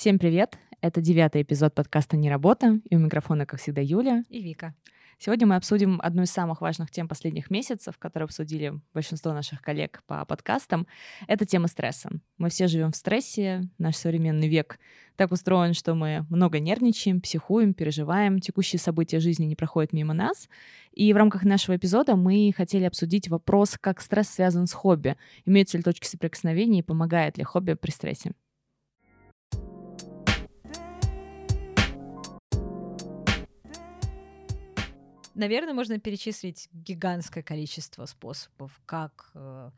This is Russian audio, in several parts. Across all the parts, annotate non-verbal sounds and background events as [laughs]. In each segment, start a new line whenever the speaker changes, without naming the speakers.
Всем привет! Это девятый эпизод подкаста «Не работа», и у микрофона, как всегда, Юля
и Вика.
Сегодня мы обсудим одну из самых важных тем последних месяцев, которую обсудили большинство наших коллег по подкастам. Это тема стресса. Мы все живем в стрессе, наш современный век так устроен, что мы много нервничаем, психуем, переживаем, текущие события жизни не проходят мимо нас. И в рамках нашего эпизода мы хотели обсудить вопрос, как стресс связан с хобби, имеются ли точки соприкосновения и помогает ли хобби при стрессе.
Наверное, можно перечислить гигантское количество способов, как э,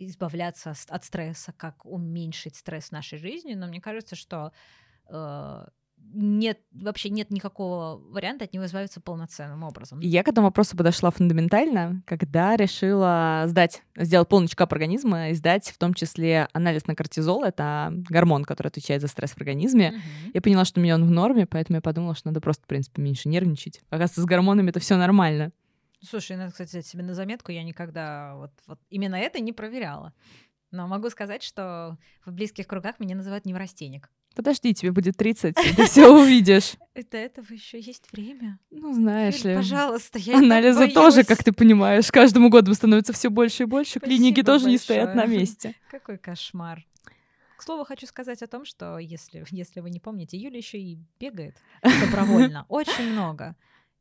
избавляться от стресса, как уменьшить стресс в нашей жизни, но мне кажется, что э, нет, вообще нет никакого варианта от него избавиться полноценным образом.
Я к этому вопросу подошла фундаментально, когда решила сдать, сделать полный чекап организма и сдать в том числе анализ на кортизол, это гормон, который отвечает за стресс в организме. Угу. Я поняла, что у меня он в норме, поэтому я подумала, что надо просто, в принципе, меньше нервничать. Оказывается, с гормонами это все нормально.
Слушай, надо, кстати, взять себе на заметку, я никогда вот, вот именно это не проверяла. Но могу сказать, что в близких кругах меня называют неврастенник.
Подожди, тебе будет 30, ты все [laughs] увидишь.
Это этого еще есть время.
Ну, знаешь ли.
Пожалуйста, я
Анализы тоже, как ты понимаешь, каждому году становится все больше и больше. Клиники тоже не стоят на месте. [laughs]
Какой кошмар. К слову, хочу сказать о том, что если, [laughs] если вы не помните, Юля еще и бегает добровольно. Очень много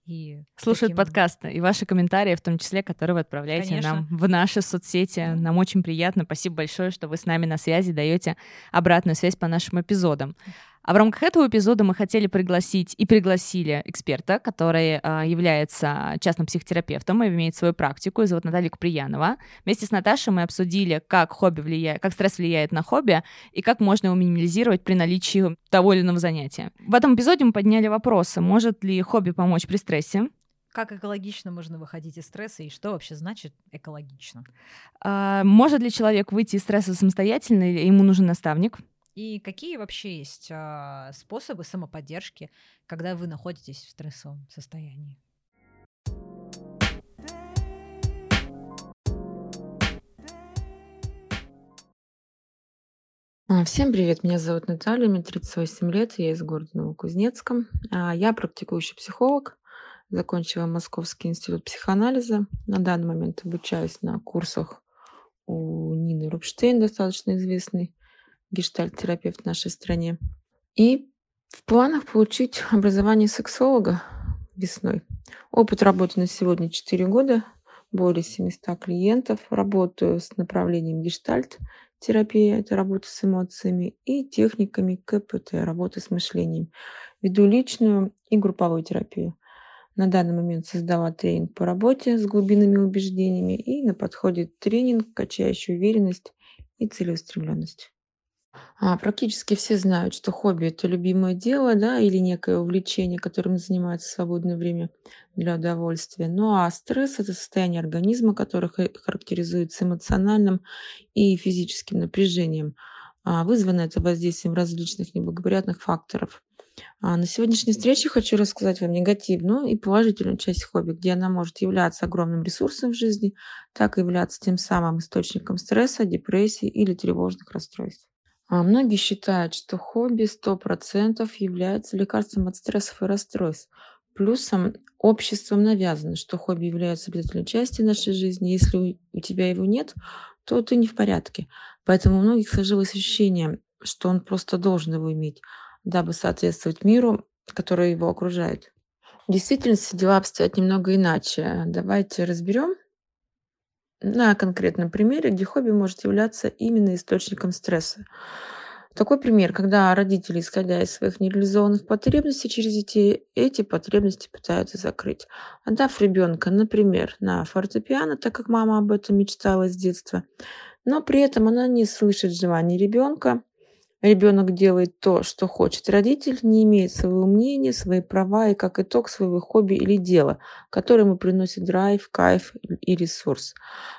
и слушают таким... подкасты и ваши комментарии, в том числе, которые вы отправляете Конечно. нам в наши соцсети. Нам очень приятно. Спасибо большое, что вы с нами на связи, даете обратную связь по нашим эпизодам. А в рамках этого эпизода мы хотели пригласить и пригласили эксперта, который э, является частным психотерапевтом и имеет свою практику. Его зовут Наталья Куприянова. Вместе с Наташей мы обсудили, как хобби влияет, как стресс влияет на хобби и как можно его минимализировать при наличии того или иного занятия. В этом эпизоде мы подняли вопросы: может ли хобби помочь при стрессе?
Как экологично можно выходить из стресса и что вообще значит экологично?
А, может ли человек выйти из стресса самостоятельно или ему нужен наставник?
И какие вообще есть а, способы самоподдержки, когда вы находитесь в стрессовом состоянии?
А, всем привет, меня зовут Наталья, мне 38 лет, я из города Новокузнецком. А, я практикующий психолог, закончила Московский институт психоанализа. На данный момент обучаюсь на курсах у Нины Рубштейн, достаточно известной гештальт-терапевт в нашей стране. И в планах получить образование сексолога весной. Опыт работы на сегодня 4 года, более 700 клиентов. Работаю с направлением гештальт терапия, это работа с эмоциями, и техниками КПТ, работа с мышлением. Веду личную и групповую терапию. На данный момент создала тренинг по работе с глубинными убеждениями и на подходе тренинг, качающий уверенность и целеустремленность. А, практически все знают, что хобби это любимое дело, да, или некое увлечение, которым занимается в свободное время для удовольствия. Ну а стресс это состояние организма, которое характеризуется эмоциональным и физическим напряжением. А, вызвано это воздействием различных неблагоприятных факторов. А на сегодняшней встрече хочу рассказать вам негативную и положительную часть хобби, где она может являться огромным ресурсом в жизни, так и являться тем самым источником стресса, депрессии или тревожных расстройств. А многие считают, что хобби 100% является лекарством от стрессов и расстройств. Плюсом обществом навязано, что хобби является обязательной частью нашей жизни. Если у тебя его нет, то ты не в порядке. Поэтому у многих сложилось ощущение, что он просто должен его иметь, дабы соответствовать миру, который его окружает. В действительности дела обстоят немного иначе. Давайте разберем на конкретном примере, где хобби может являться именно источником стресса. Такой пример, когда родители, исходя из своих нереализованных потребностей через детей, эти потребности пытаются закрыть. Отдав ребенка, например, на фортепиано, так как мама об этом мечтала с детства, но при этом она не слышит желаний ребенка, Ребенок делает то, что хочет родитель, не имеет своего мнения, свои права и как итог своего хобби или дела, которое ему приносит драйв, кайф и ресурс.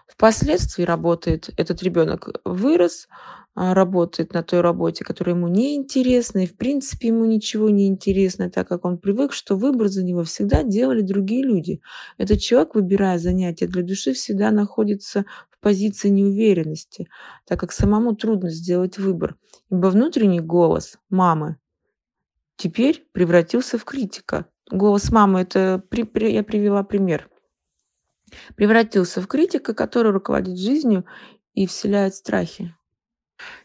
Впоследствии работает этот ребенок вырос, работает на той работе, которая ему не интересна, и в принципе ему ничего не интересно, так как он привык, что выбор за него всегда делали другие люди. Этот человек, выбирая занятия для души, всегда находится в позиции неуверенности, так как самому трудно сделать выбор. Ибо внутренний голос мамы теперь превратился в критика. Голос мамы это при, при, я привела пример. Превратился в критика, который руководит жизнью и вселяет страхи.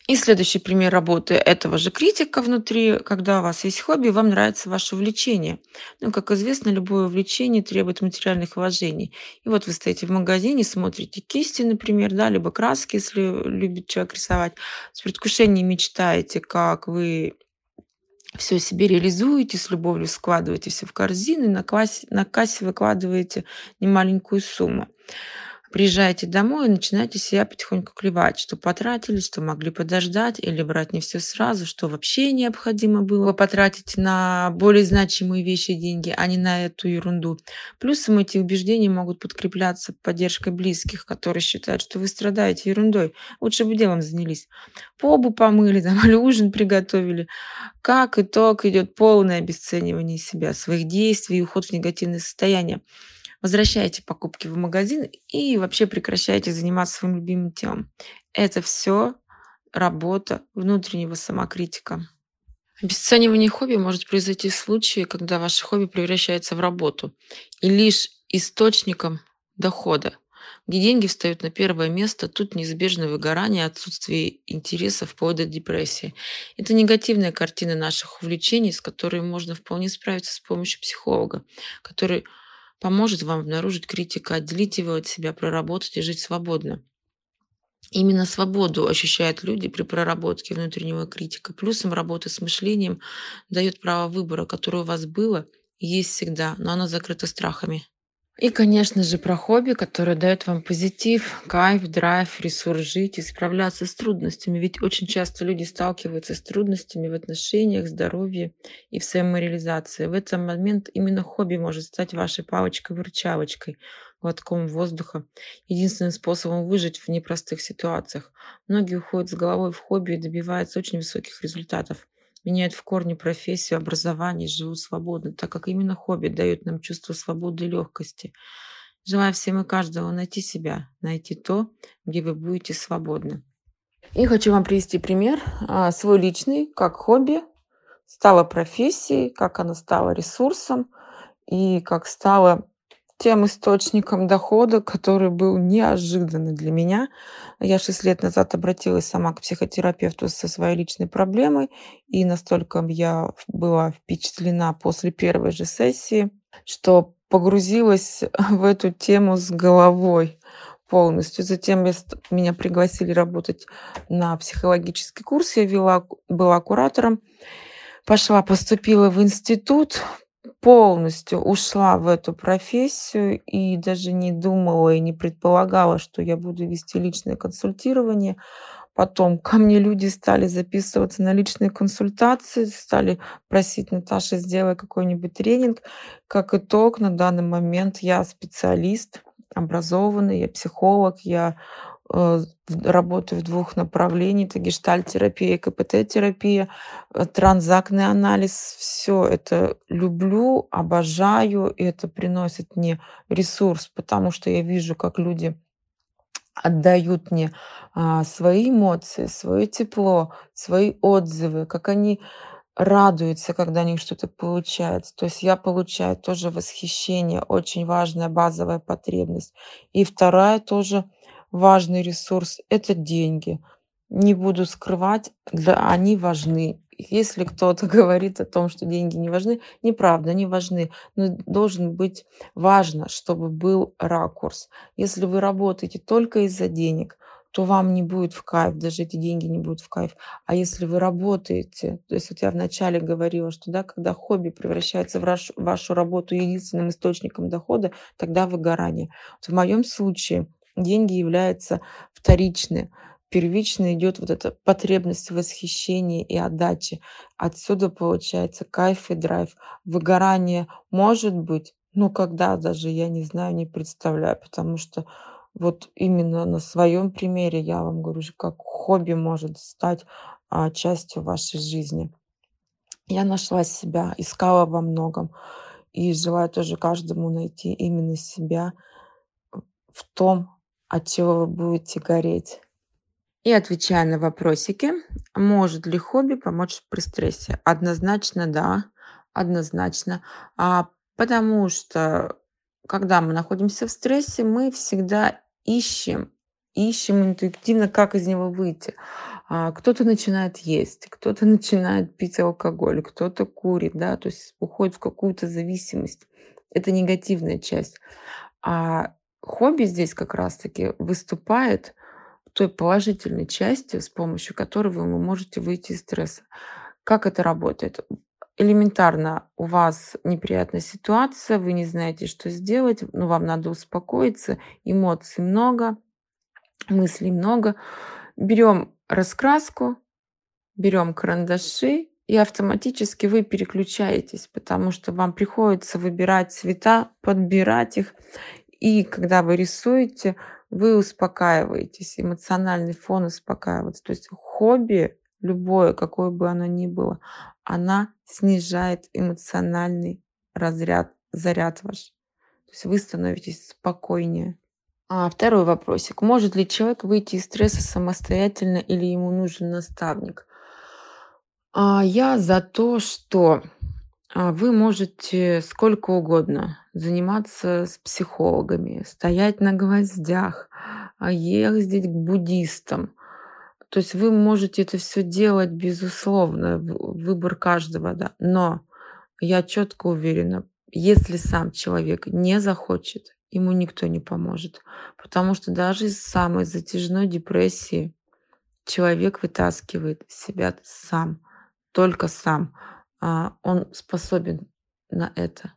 И следующий пример работы этого же критика внутри, когда у вас есть хобби, вам нравится ваше увлечение. Ну, как известно, любое увлечение требует материальных вложений. И вот вы стоите в магазине, смотрите кисти, например, да, либо краски, если любит человек рисовать, с предвкушением мечтаете, как вы все себе реализуете, с любовью складываете все в корзины, на кассе, на кассе выкладываете немаленькую сумму. Приезжаете домой и начинаете себя потихоньку клевать, что потратили, что могли подождать, или брать не все сразу, что вообще необходимо было потратить на более значимые вещи деньги, а не на эту ерунду. Плюсом эти убеждения могут подкрепляться поддержкой близких, которые считают, что вы страдаете ерундой. Лучше бы делом занялись. Побу помыли, [laughs] там, или ужин приготовили. Как итог идет полное обесценивание себя, своих действий и уход в негативное состояние возвращайте покупки в магазин и вообще прекращайте заниматься своим любимым телом. Это все работа внутреннего самокритика. Обесценивание хобби может произойти в случае, когда ваше хобби превращается в работу и лишь источником дохода, где деньги встают на первое место, тут неизбежно выгорание, отсутствие интереса вплоть до депрессии. Это негативная картина наших увлечений, с которой можно вполне справиться с помощью психолога, который поможет вам обнаружить критика, отделить его от себя, проработать и жить свободно. Именно свободу ощущают люди при проработке внутреннего критика. Плюсом работы с мышлением дает право выбора, которое у вас было и есть всегда, но оно закрыто страхами. И, конечно же, про хобби, которое дает вам позитив, кайф, драйв, ресурс жить и справляться с трудностями. Ведь очень часто люди сталкиваются с трудностями в отношениях, здоровье и в самореализации. В этот момент именно хобби может стать вашей палочкой-выручалочкой, глотком воздуха, единственным способом выжить в непростых ситуациях. Многие уходят с головой в хобби и добиваются очень высоких результатов меняют в корне профессию, образование, живут свободно, так как именно хобби дает нам чувство свободы и легкости. Желаю всем и каждого найти себя, найти то, где вы будете свободны. И хочу вам привести пример а, свой личный, как хобби стала профессией, как она стала ресурсом и как стала тем источником дохода, который был неожиданный для меня. Я шесть лет назад обратилась сама к психотерапевту со своей личной проблемой, и настолько я была впечатлена после первой же сессии, что погрузилась [laughs] в эту тему с головой полностью. Затем меня пригласили работать на психологический курс. Я вела, была куратором. Пошла, поступила в институт, полностью ушла в эту профессию и даже не думала и не предполагала, что я буду вести личное консультирование. Потом ко мне люди стали записываться на личные консультации, стали просить Наташи, сделай какой-нибудь тренинг. Как итог, на данный момент я специалист, образованный, я психолог, я Э, работаю в двух направлениях. Это гештальтерапия, КПТ-терапия, э, транзактный анализ. Все это люблю, обожаю, и это приносит мне ресурс, потому что я вижу, как люди отдают мне а, свои эмоции, свое тепло, свои отзывы, как они радуются, когда у них что-то получается. То есть я получаю тоже восхищение, очень важная базовая потребность. И вторая тоже важный ресурс– это деньги. Не буду скрывать, для, они важны. Если кто-то [laughs] говорит о том, что деньги не важны, неправда, они важны. Но должен быть важно, чтобы был ракурс. Если вы работаете только из-за денег, то вам не будет в кайф, даже эти деньги не будут в кайф. А если вы работаете, то есть вот я вначале говорила, что да, когда хобби превращается в вашу, вашу работу единственным источником дохода, тогда выгорание. Вот в моем случае – деньги являются вторичны. Первично идет вот эта потребность восхищения и отдачи. Отсюда получается кайф и драйв. Выгорание может быть, ну когда даже, я не знаю, не представляю, потому что вот именно на своем примере я вам говорю, как хобби может стать а, частью вашей жизни. Я нашла себя, искала во многом и желаю тоже каждому найти именно себя в том, от чего вы будете гореть. И отвечая на вопросики, может ли хобби помочь при стрессе? Однозначно да, однозначно. А, потому что когда мы находимся в стрессе, мы всегда ищем, ищем интуитивно, как из него выйти. А, кто-то начинает есть, кто-то начинает пить алкоголь, кто-то курит, да, то есть уходит в какую-то зависимость. Это негативная часть. А хобби здесь как раз-таки выступает той положительной частью, с помощью которой вы можете выйти из стресса. Как это работает? Элементарно у вас неприятная ситуация, вы не знаете, что сделать, но вам надо успокоиться, эмоций много, мыслей много. Берем раскраску, берем карандаши, и автоматически вы переключаетесь, потому что вам приходится выбирать цвета, подбирать их. И когда вы рисуете, вы успокаиваетесь, эмоциональный фон успокаивается. То есть хобби, любое, какое бы оно ни было, она снижает эмоциональный разряд, заряд ваш. То есть вы становитесь спокойнее. А второй вопросик. Может ли человек выйти из стресса самостоятельно или ему нужен наставник? А я за то, что а, вы можете сколько угодно заниматься с психологами, стоять на гвоздях, а, ездить к буддистам. То есть вы можете это все делать, безусловно, выбор каждого, да. Но я четко уверена, если сам человек не захочет, ему никто не поможет. Потому что даже из самой затяжной депрессии человек вытаскивает себя сам, только сам. А, он способен на это.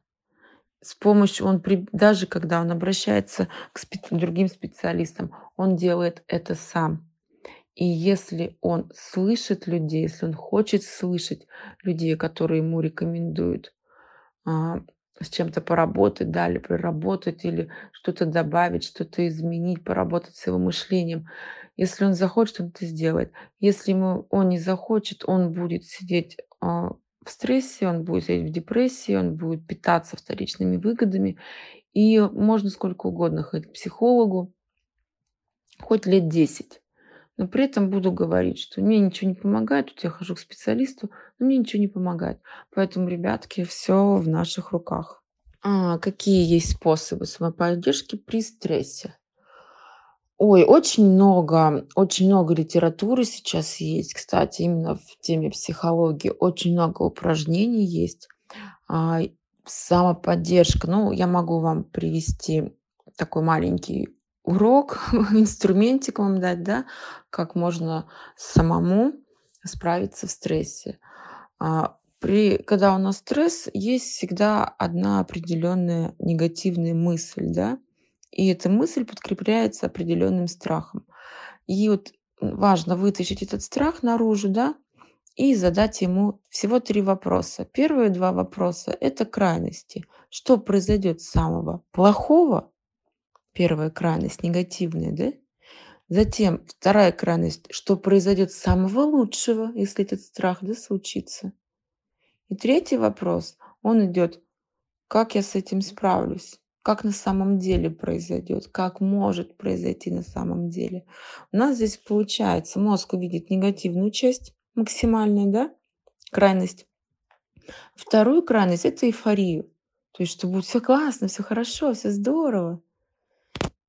С помощью, он при, даже когда он обращается к спе- другим специалистам, он делает это сам. И если он слышит людей, если он хочет слышать людей, которые ему рекомендуют, а, с чем-то поработать, да, или проработать, или что-то добавить, что-то изменить, поработать с его мышлением. Если он захочет, он это сделает. Если ему он не захочет, он будет сидеть а, в стрессе, он будет сидеть в депрессии, он будет питаться вторичными выгодами. И можно сколько угодно ходить к психологу, хоть лет 10. Но при этом буду говорить, что мне ничего не помогает, тут я хожу к специалисту, но мне ничего не помогает. Поэтому, ребятки, все в наших руках. А, какие есть способы самоподдержки при стрессе? Ой, очень много, очень много литературы сейчас есть, кстати, именно в теме психологии. Очень много упражнений есть. А, самоподдержка. Ну, я могу вам привести такой маленький урок, [laughs] инструментик вам дать, да, как можно самому справиться в стрессе. А, при, когда у нас стресс, есть всегда одна определенная негативная мысль, да, и эта мысль подкрепляется определенным страхом. И вот важно вытащить этот страх наружу, да, и задать ему всего три вопроса. Первые два вопроса – это крайности. Что произойдет самого плохого? Первая крайность негативная, да? Затем вторая крайность, что произойдет самого лучшего, если этот страх да, случится. И третий вопрос, он идет, как я с этим справлюсь? Как на самом деле произойдет, как может произойти на самом деле. У нас здесь получается, мозг увидит негативную часть максимальную, да, крайность. Вторую крайность – это эйфорию. То есть, что будет все классно, все хорошо, все здорово.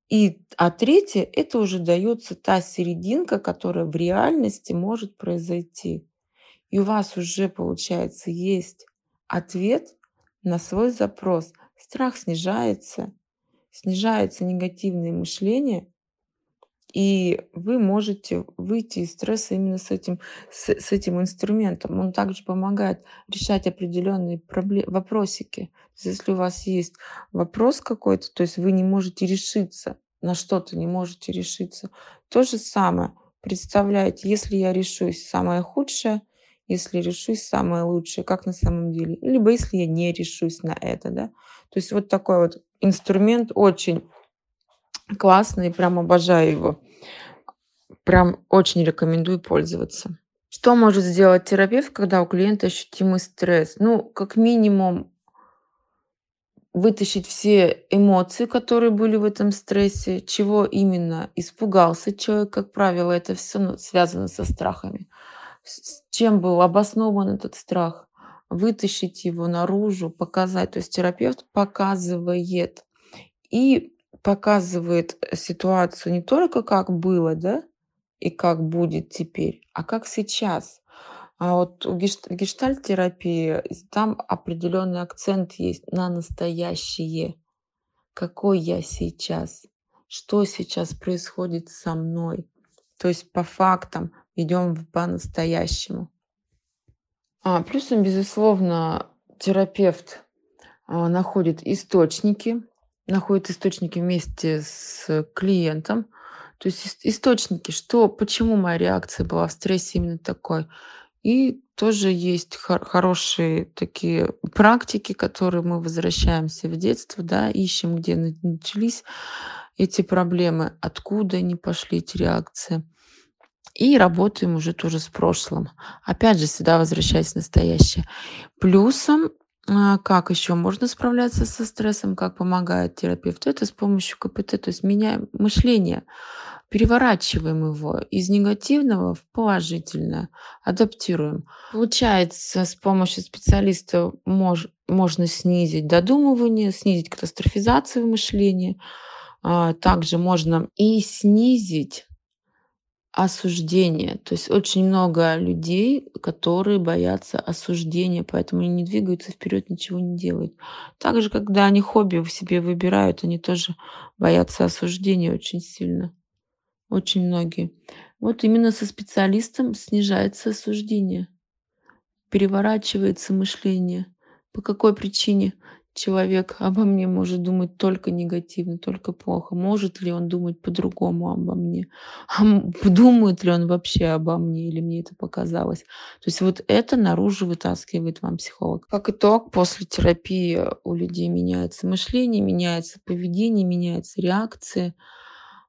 И, а третье – это уже дается та серединка, которая в реальности может произойти. И у вас уже, получается, есть ответ на свой запрос – страх снижается, снижается негативное мышление, и вы можете выйти из стресса именно с этим, с, с этим инструментом. Он также помогает решать определенные проблемы, вопросики. То есть, если у вас есть вопрос какой-то, то есть вы не можете решиться на что-то, не можете решиться, то же самое. Представляете, если я решусь самое худшее, если решусь самое лучшее, как на самом деле. Либо если я не решусь на это, да. То есть вот такой вот инструмент очень классный, прям обожаю его. Прям очень рекомендую пользоваться. Что может сделать терапевт, когда у клиента ощутимый стресс? Ну, как минимум, вытащить все эмоции, которые были в этом стрессе, чего именно испугался человек, как правило, это все связано со страхами. С чем был обоснован этот страх, вытащить его наружу, показать. То есть терапевт показывает и показывает ситуацию не только как было, да, и как будет теперь, а как сейчас. А вот у гештальт-терапии там определенный акцент есть на настоящее. Какой я сейчас? Что сейчас происходит со мной? То есть по фактам идем по-настоящему. А, плюсом, безусловно, терапевт а, находит источники, находит источники вместе с клиентом. То есть источники, что, почему моя реакция была в стрессе именно такой. И тоже есть хор- хорошие такие практики, которые мы возвращаемся в детство, да, ищем, где начались эти проблемы, откуда они пошли, эти реакции. И работаем уже тоже с прошлым. Опять же, всегда возвращаясь в настоящее. Плюсом, а, как еще можно справляться со стрессом, как помогает терапевт, это с помощью КПТ, то есть меняем мышление переворачиваем его из негативного в положительное, адаптируем. Получается, с помощью специалиста мож, можно снизить додумывание, снизить катастрофизацию мышления. А, также можно и снизить осуждение. То есть очень много людей, которые боятся осуждения, поэтому они не двигаются вперед, ничего не делают. Также, когда они хобби в себе выбирают, они тоже боятся осуждения очень сильно очень многие. Вот именно со специалистом снижается осуждение, переворачивается мышление. По какой причине человек обо мне может думать только негативно, только плохо? Может ли он думать по-другому обо мне? А думает ли он вообще обо мне или мне это показалось? То есть вот это наружу вытаскивает вам психолог. Как итог, после терапии у людей меняется мышление, меняется поведение, меняются реакции.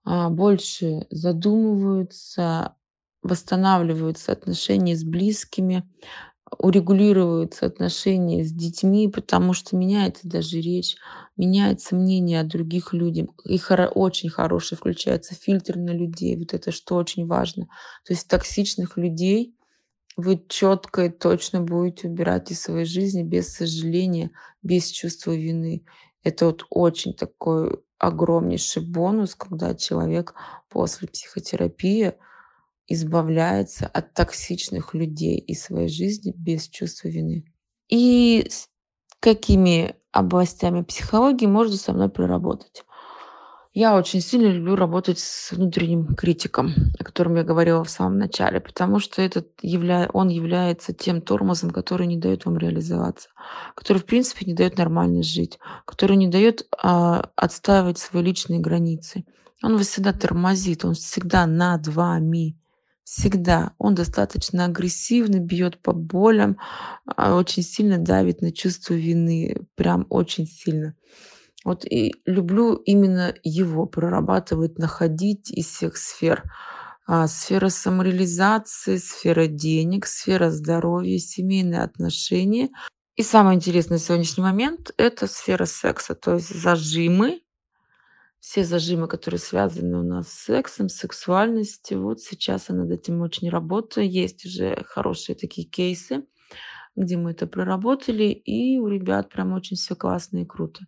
А, больше задумываются, восстанавливаются отношения с близкими, урегулируются отношения с детьми, потому что меняется даже речь, меняется мнение о других людях. И хоро- очень хороший включается фильтр на людей. Вот это что очень важно. То есть токсичных людей вы четко и точно будете убирать из своей жизни без сожаления, без чувства вины. Это вот очень такой огромнейший бонус, когда человек после психотерапии избавляется от токсичных людей из своей жизни без чувства вины. И с какими областями психологии можно со мной проработать? Я очень сильно люблю работать с внутренним критиком, о котором я говорила в самом начале, потому что этот явля... он является тем тормозом, который не дает вам реализоваться, который, в принципе, не дает нормально жить, который не дает а, отстаивать свои личные границы. Он вас всегда тормозит, он всегда над вами. Всегда. Он достаточно агрессивно бьет по болям, а, очень сильно давит на чувство вины, прям очень сильно. Вот и люблю именно его прорабатывать, находить из всех сфер. А, сфера самореализации, сфера денег, сфера здоровья, семейные отношения. И самый интересный сегодняшний момент – это сфера секса, то есть зажимы, все зажимы, которые связаны у нас с сексом, сексуальностью. Вот сейчас я над этим очень работаю. Есть уже хорошие такие кейсы, где мы это проработали, и у ребят прям очень все классно и круто.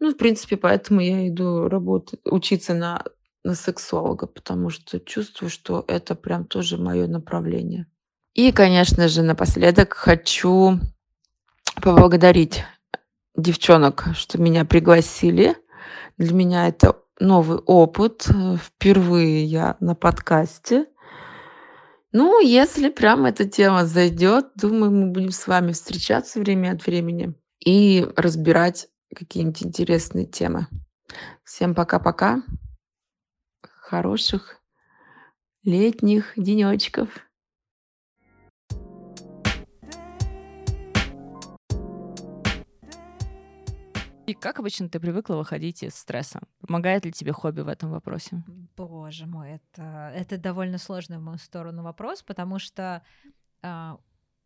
Ну, в принципе, поэтому я иду работать, учиться на, на сексолога, потому что чувствую, что это прям тоже мое направление. И, конечно же, напоследок хочу поблагодарить девчонок, что меня пригласили. Для меня это новый опыт. Впервые я на подкасте. Ну, если прям эта тема зайдет, думаю, мы будем с вами встречаться время от времени и разбирать какие-нибудь интересные темы. Всем пока-пока. Хороших летних денечков.
И как обычно ты привыкла выходить из стресса? Помогает ли тебе хобби в этом вопросе?
Боже мой, это, это довольно сложный в мою сторону вопрос, потому что э,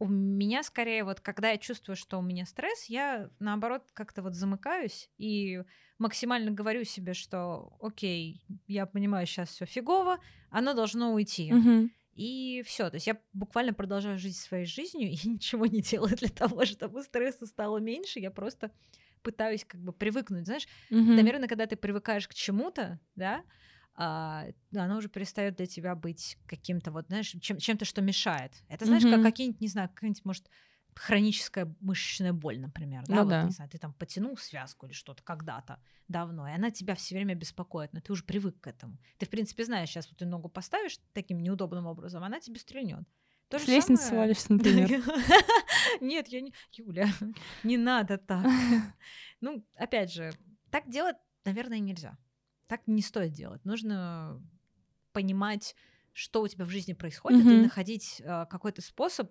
у меня скорее вот, когда я чувствую, что у меня стресс, я наоборот как-то вот замыкаюсь и максимально говорю себе, что окей, я понимаю, сейчас все фигово, оно должно уйти.
Мгм.
И все, то есть я буквально продолжаю жить своей жизнью и [laughs] ничего не делаю для того, чтобы стресса стало меньше. Я просто пытаюсь как бы привыкнуть, знаешь,
Мгм.
наверное, когда ты привыкаешь к чему-то, да, а, оно уже перестает для тебя быть каким-то вот, знаешь, чем- чем-то, что мешает. Это знаешь, как
Мгм.
какие-нибудь, не знаю, какая-нибудь, может, хроническая мышечная боль, например, да,
Ну
вот,
да.
не знаю, ты там потянул связку или что-то когда-то давно, и она тебя все время беспокоит, но ты уже привык к этому. Ты, в принципе, знаешь, сейчас вот ты ногу поставишь таким неудобным образом, она тебе стрельнет. То
С лестницы
самое-
свалишься, например. [laughs]
Нет, я не... Юля, [laughs] не надо так. [laughs] Ну, опять же, так делать, наверное, нельзя. Так не стоит делать. Нужно понимать, что у тебя в жизни происходит, и находить э, какой-то способ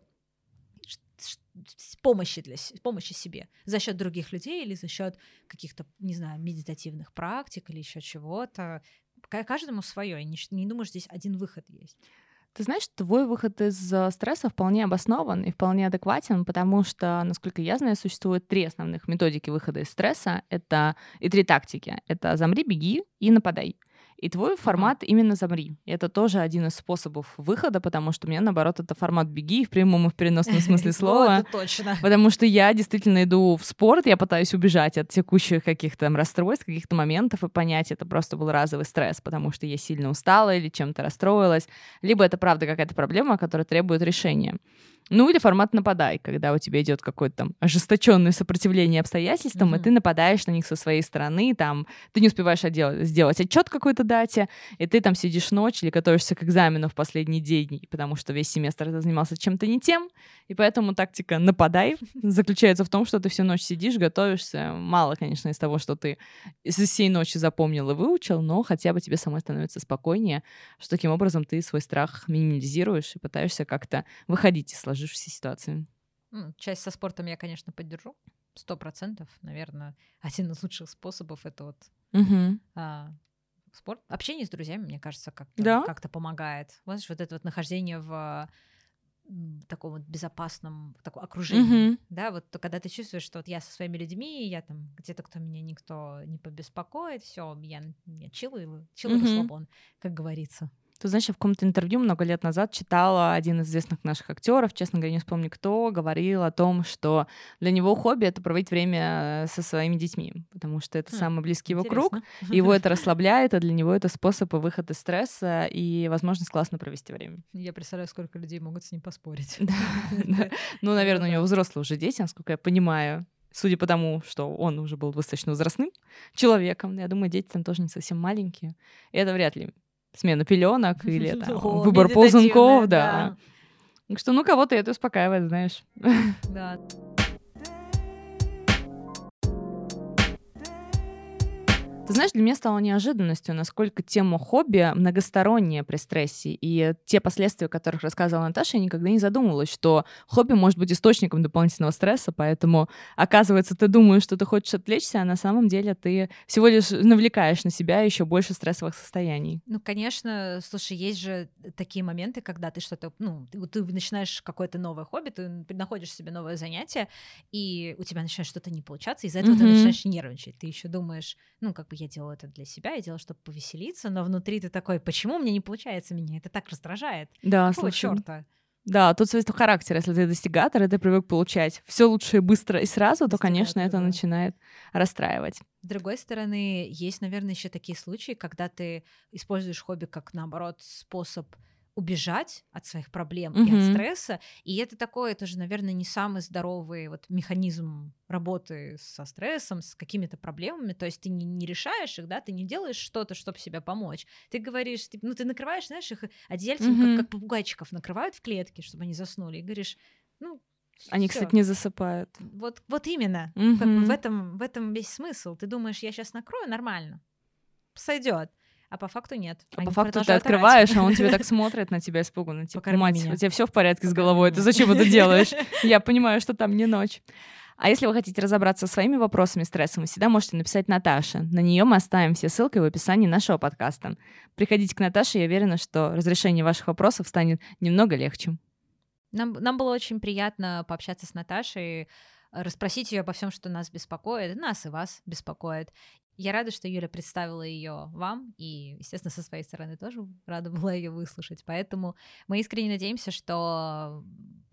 помощи для помощи себе за счет других людей или за счет каких-то, не знаю, медитативных практик или еще чего-то. Ка- Каждому свое. Не, ш- не думаю, что здесь один выход есть.
Ты знаешь, твой выход из э, стресса вполне обоснован и вполне адекватен, потому что, насколько я знаю, существует три основных методики выхода из стресса. Это и три тактики. Это замри, беги и нападай. И твой формат именно замри. Это тоже один из способов выхода, потому что у меня, наоборот, это формат беги в прямом и в переносном смысле
Вот, [laughs]
слова.
это точно.
Потому что я действительно иду в спорт, я пытаюсь убежать от текущих каких-то расстройств, каких-то моментов и понять, это просто был разовый стресс, потому что я сильно устала или чем-то расстроилась, либо это правда какая-то проблема, которая требует решения. Ну или формат нападай, когда у тебя идет какое-то там ожесточенное сопротивление обстоятельствам, и
Мгм.
ты нападаешь на них со своей стороны, там ты не успеваешь отдел- сделать отчет какой-то дате, и ты там сидишь ночь или готовишься к экзамену в последний день, потому что весь семестр ты занимался чем-то не тем, и поэтому тактика «нападай» заключается в том, что ты всю ночь сидишь, готовишься. Мало, конечно, из того, что ты из всей ночи запомнил и выучил, но хотя бы тебе самой становится спокойнее, что таким образом ты свой страх минимализируешь и пытаешься как-то выходить из сложившейся ситуации.
Часть со спортом я, конечно, поддержу. Сто процентов, наверное, один из лучших способов это вот
Мгм.
а, спорт. Общение с друзьями, мне кажется, как-то
Да.
как помогает. Знаешь, вот это вот нахождение в таком вот безопасном таком окружении.
Мгм.
Да, вот то, когда ты чувствуешь, что вот я со своими людьми, я там где-то кто меня никто не побеспокоит, все, я, я чилую, чилую
Мгм.
расслабон, как говорится.
Ты знаешь, я в каком-то интервью много лет назад читала один из известных наших актеров, честно говоря, не вспомню кто, говорил о том, что для него хобби — это проводить время э, со своими детьми, потому что это
Хм,
самый близкий его круг,
Интересно. [laughs]
его это расслабляет, а для него это способ выхода из стресса и возможность классно провести время.
Я представляю, сколько людей могут с ним поспорить. [laughs]
Да. [laughs] Ну, наверное, у него взрослые уже дети, насколько я понимаю. Судя по тому, что он уже был достаточно возрастным человеком, я думаю, дети там тоже не совсем маленькие. И это вряд ли смена пеленок или [laughs] там,
О,
выбор ползунков, да. Так что, ну, кого-то это успокаивает, знаешь.
Да.
Ты знаешь, для меня стало неожиданностью, насколько тема хобби многосторонняя при стрессе. И те последствия, о которых рассказывала Наташа, я никогда не задумывалась, что хобби может быть источником дополнительного стресса, поэтому, оказывается, ты думаешь, что ты хочешь отвлечься, а на самом деле ты всего лишь навлекаешь на себя еще больше стрессовых состояний.
Ну, конечно, слушай, есть же такие моменты, когда ты что-то, ну, ты, ты начинаешь какое-то новое хобби, ты находишь себе новое занятие, и у тебя начинает что-то не получаться, из-за этого ты
Мгм.
начинаешь нервничать. Ты еще думаешь, ну, как бы я делала это для себя, я делала, чтобы повеселиться, но внутри ты такой, почему мне не получается меня? Это так раздражает.
Да,
Какого черта?
Да, тут свойство характера. Если ты достигатор, и ты привык получать все лучше и быстро и сразу, то, конечно, это начинает расстраивать.
С другой стороны, есть, наверное, еще такие случаи, когда ты используешь хобби как, наоборот, способ убежать от своих проблем и
Мгм.
от стресса. И это такой, это же, наверное, не самый здоровый вот механизм работы со стрессом, с какими-то проблемами. То есть ты не, не решаешь их, да, ты не делаешь что-то, чтобы себе помочь. Ты говоришь, ты- ну, ты накрываешь, знаешь, их одеяльцем,
Мгм.
как, как попугайчиков накрывают в клетке, чтобы они заснули, и говоришь, ну,
Они,
всё.
кстати, не засыпают.
Вот, вот именно. Как бы в, этом, в этом весь смысл. Ты думаешь, я сейчас накрою, нормально. Сойдет. А по факту нет.
А
Они
по факту ты
продолжают орать.
открываешь, а он [laughs] тебе так смотрит на тебя испуганно. Типа,
Покорми
мать,
меня.
у тебя все в порядке с
Покорми
головой, ты
меня.
зачем это делаешь? [laughs] Я понимаю, что там не ночь. А если вы хотите разобраться со своими вопросами стрессом, вы всегда можете написать Наташе. На нее мы оставим все ссылки в описании нашего подкаста. Приходите к Наташе, я уверена, что разрешение ваших вопросов станет немного легче.
Нам, нам было очень приятно пообщаться с Наташей, расспросить ее обо всем, что нас беспокоит, нас и вас беспокоит. Я рада, что Юля представила ее вам, и, естественно, со своей стороны тоже рада [laughs] была ее выслушать. Поэтому мы искренне надеемся, что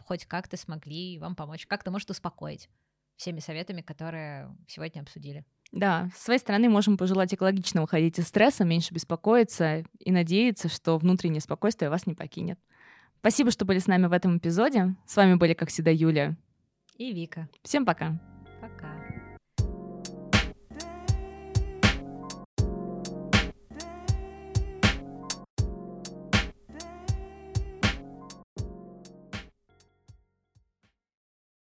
хоть как-то смогли вам помочь, как-то, может, успокоить всеми советами, которые сегодня обсудили.
Да, с своей стороны можем пожелать экологично уходить из стресса, меньше беспокоиться и надеяться, что внутреннее спокойствие вас не покинет. Спасибо, что были с нами в этом эпизоде. С вами были, как всегда, Юля
и Вика.
Всем пока.